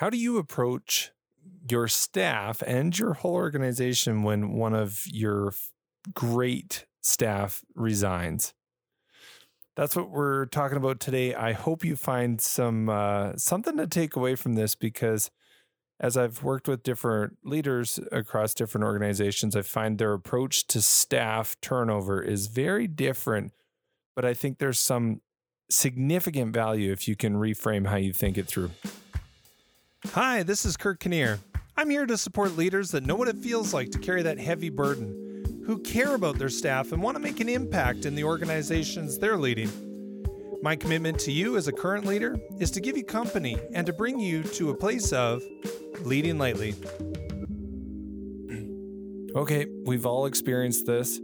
How do you approach your staff and your whole organization when one of your great staff resigns? That's what we're talking about today. I hope you find some uh, something to take away from this because as I've worked with different leaders across different organizations, I find their approach to staff turnover is very different. But I think there's some significant value if you can reframe how you think it through. Hi, this is Kurt Kinnear. I'm here to support leaders that know what it feels like to carry that heavy burden, who care about their staff and want to make an impact in the organizations they're leading. My commitment to you as a current leader is to give you company and to bring you to a place of leading lightly. Okay, we've all experienced this.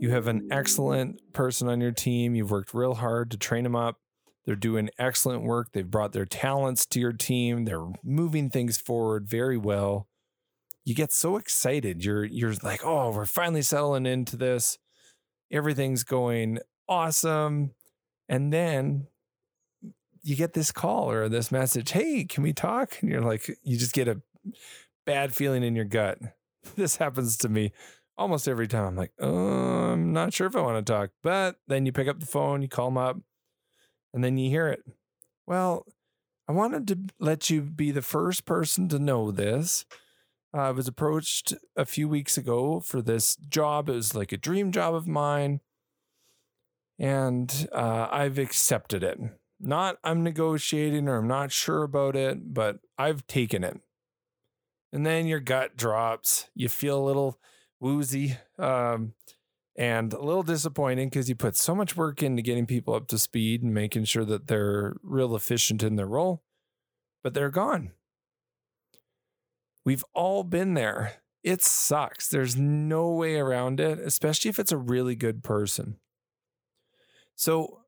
You have an excellent person on your team. You've worked real hard to train them up. They're doing excellent work. They've brought their talents to your team. They're moving things forward very well. You get so excited. You're you're like, "Oh, we're finally settling into this. Everything's going awesome." And then you get this call or this message, "Hey, can we talk?" And you're like you just get a bad feeling in your gut. This happens to me almost every time. I'm like, oh, I'm not sure if I want to talk. But then you pick up the phone, you call them up, and then you hear it. Well, I wanted to let you be the first person to know this. I was approached a few weeks ago for this job. It was like a dream job of mine. And uh, I've accepted it. Not I'm negotiating or I'm not sure about it, but I've taken it. And then your gut drops. You feel a little woozy um, and a little disappointing because you put so much work into getting people up to speed and making sure that they're real efficient in their role, but they're gone. We've all been there. It sucks. There's no way around it, especially if it's a really good person. So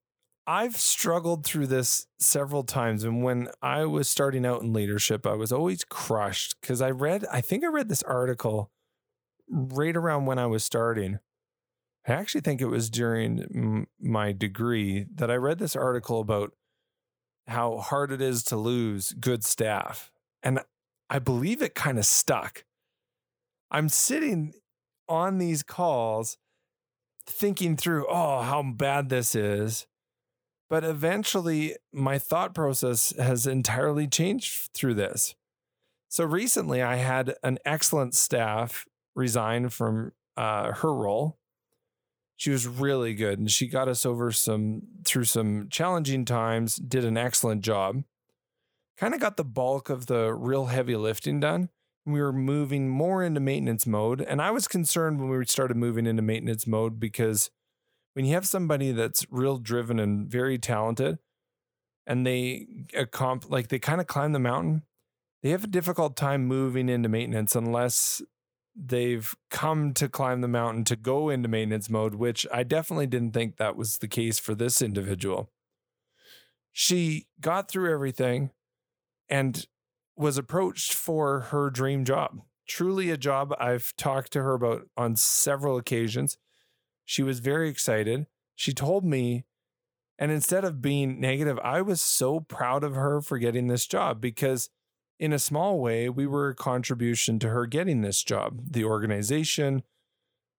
I've struggled through this several times. And when I was starting out in leadership, I was always crushed because I read, I think I read this article right around when I was starting. I actually think it was during my degree that I read this article about how hard it is to lose good staff. And I believe it kind of stuck. I'm sitting on these calls thinking through, oh, how bad this is. But eventually, my thought process has entirely changed through this. So recently, I had an excellent staff resign from uh, her role. She was really good and she got us over some through some challenging times, did an excellent job. Kind of got the bulk of the real heavy lifting done. We were moving more into maintenance mode. And I was concerned when we started moving into maintenance mode because when you have somebody that's real driven and very talented and they accomplish like they kind of climb the mountain, they have a difficult time moving into maintenance unless they've come to climb the mountain to go into maintenance mode, which I definitely didn't think that was the case for this individual. She got through everything and was approached for her dream job. Truly a job I've talked to her about on several occasions. She was very excited. She told me, and instead of being negative, I was so proud of her for getting this job because in a small way, we were a contribution to her getting this job. The organization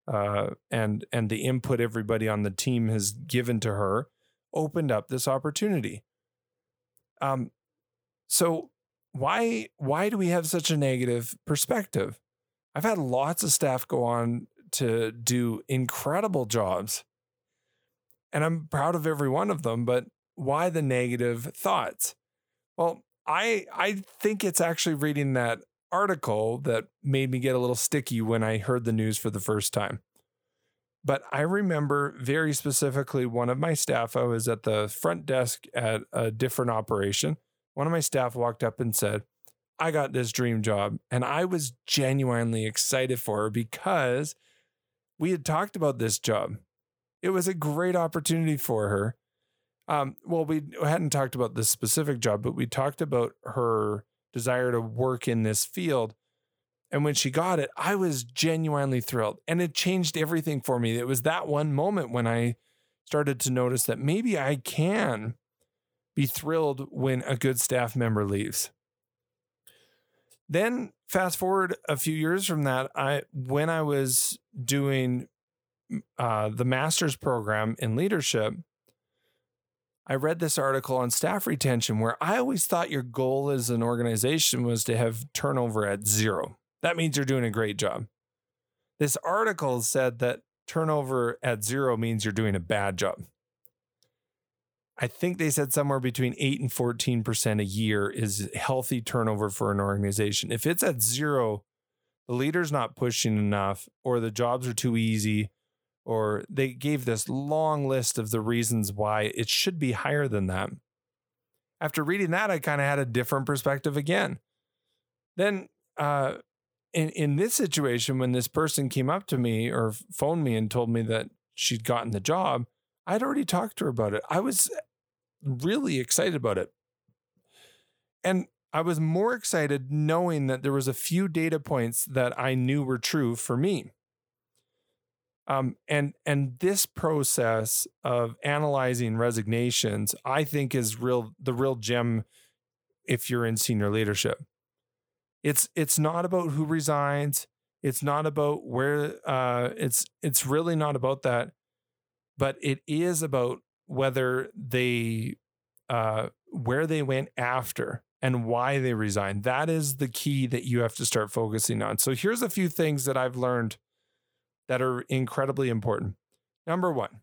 uh, and and the input everybody on the team has given to her opened up this opportunity. Um, so why why do we have such a negative perspective? I've had lots of staff go on to do incredible jobs, and I'm proud of every one of them. But why the negative thoughts? Well, I I think it's actually reading that article that made me get a little sticky when I heard the news for the first time. But I remember very specifically one of my staff, I was at the front desk at a different operation. One of my staff walked up and said, I got this dream job. And I was genuinely excited for her because we had talked about this job. It was a great opportunity for her. Um, well, we hadn't talked about this specific job, but we talked about her desire to work in this field. And when she got it, I was genuinely thrilled. And it changed everything for me. It was that one moment when I started to notice that maybe I can be thrilled when a good staff member leaves. Then fast forward a few years from that, I when I was doing uh, the master's program in leadership, I read this article on staff retention where I always thought your goal as an organization was to have turnover at zero. That means you're doing a great job. This article said that turnover at zero means you're doing a bad job. I think they said somewhere between 8 and 14% a year is healthy turnover for an organization. If it's at zero, the leader's not pushing enough, or the jobs are too easy, or they gave this long list of the reasons why it should be higher than that. After reading that, I kind of had a different perspective again. Then, uh, in in this situation, when this person came up to me or phoned me and told me that she'd gotten the job, I'd already talked to her about it. I was really excited about it. And I was more excited knowing that there was a few data points that I knew were true for me. Um, and and this process of analyzing resignations, I think, is real the real gem if you're in senior leadership. It's it's not about who resigns. It's not about where. Uh, it's it's really not about that, but it is about whether they uh, where they went after and why they resigned. That is the key that you have to start focusing on. So here's a few things that I've learned that are incredibly important. Number one,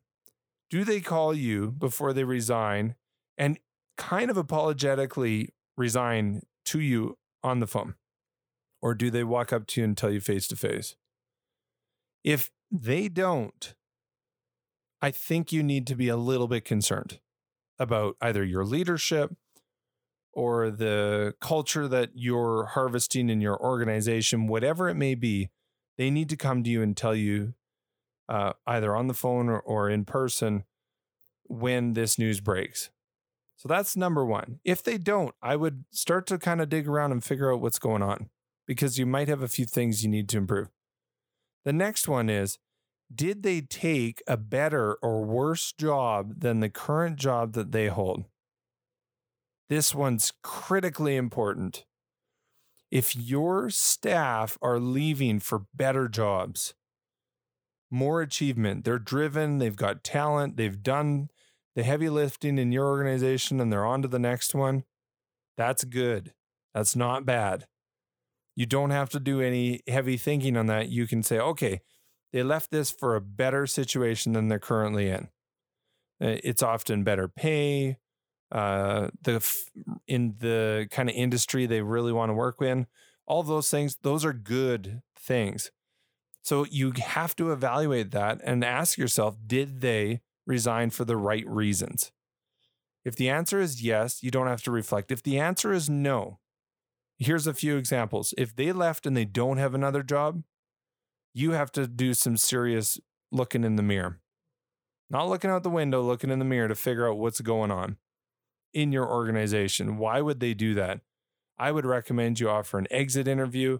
do they call you before they resign and kind of apologetically resign to you on the phone? Or do they walk up to you and tell you face to face? If they don't, I think you need to be a little bit concerned about either your leadership or the culture that you're harvesting in your organization, whatever it may be, they need to come to you and tell you uh, either on the phone or, or in person when this news breaks. So that's number one. If they don't, I would start to kind of dig around and figure out what's going on because you might have a few things you need to improve. The next one is did they take a better or worse job than the current job that they hold? This one's critically important. If your staff are leaving for better jobs, more achievement, they're driven, they've got talent, they've done the heavy lifting in your organization and they're on to the next one, that's good. That's not bad. You don't have to do any heavy thinking on that. You can say, okay, they left this for a better situation than they're currently in. Uh, it's often better pay, uh, the in the kind of industry they really want to work in. All those things, those are good things. So you have to evaluate that and ask yourself, did they resign for the right reasons? If the answer is yes, you don't have to reflect. If the answer is no, here's a few examples. If they left and they don't have another job, you have to do some serious looking in the mirror. Not looking out the window, looking in the mirror to figure out what's going on in your organization. Why would they do that? I would recommend you offer an exit interview.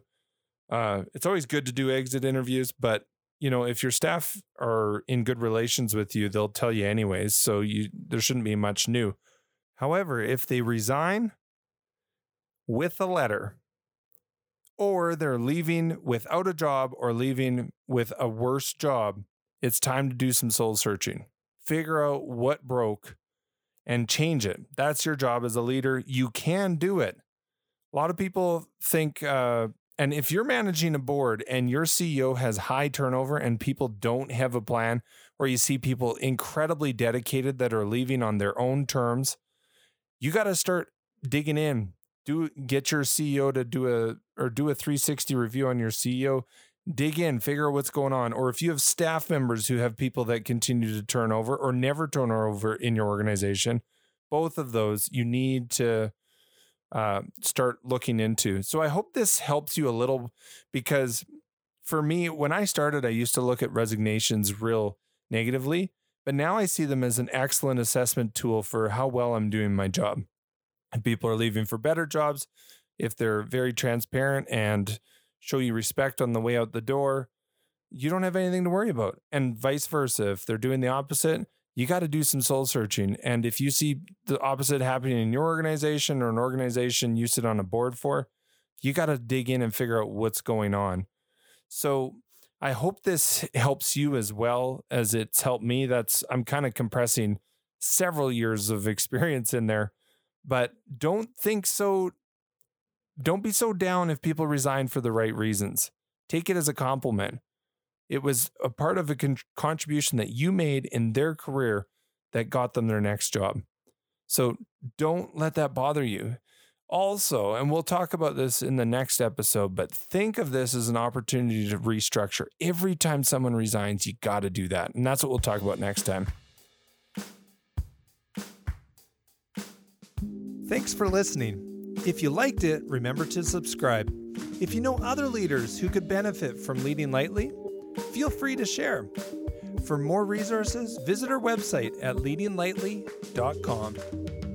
Uh, it's always good to do exit interviews, but you know if your staff are in good relations with you, they'll tell you anyways. So you there shouldn't be much new. However, if they resign with a letter or they're leaving without a job or leaving with a worse job, it's time to do some soul searching. Figure out what broke and change it. That's your job as a leader. You can do it. A lot of people think, uh, and if you're managing a board and your CEO has high turnover and people don't have a plan, or you see people incredibly dedicated that are leaving on their own terms, you got to start digging in do get your CEO to do a or do a 360 review on your CEO. Dig in, figure out what's going on. Or if you have staff members who have people that continue to turn over or never turn over in your organization, both of those you need to uh, start looking into. So I hope this helps you a little because for me, when I started, I used to look at resignations real negatively, but now I see them as an excellent assessment tool for how well I'm doing my job and people are leaving for better jobs, if they're very transparent and show you respect on the way out the door, you don't have anything to worry about. And vice versa. If they're doing the opposite, you got to do some soul searching. And if you see the opposite happening in your organization or an organization you sit on a board for, You got to dig in and figure out what's going on. So I hope this helps you as well as it's helped me. That's I'm kind of compressing several years of experience in there. But don't think so don't be so down if people resign for the right reasons. Take it as a compliment. It was a part of a con- contribution that you made in their career that got them their next job. So don't let that bother you. Also, and we'll talk about this in the next episode, but think of this as an opportunity to restructure. Every time someone resigns, you got to do that. And that's what we'll talk about next time. Thanks for listening. If you liked it, remember to subscribe. If you know other leaders who could benefit from leading lightly, feel free to share. For more resources, visit our website at leadinglightly.com.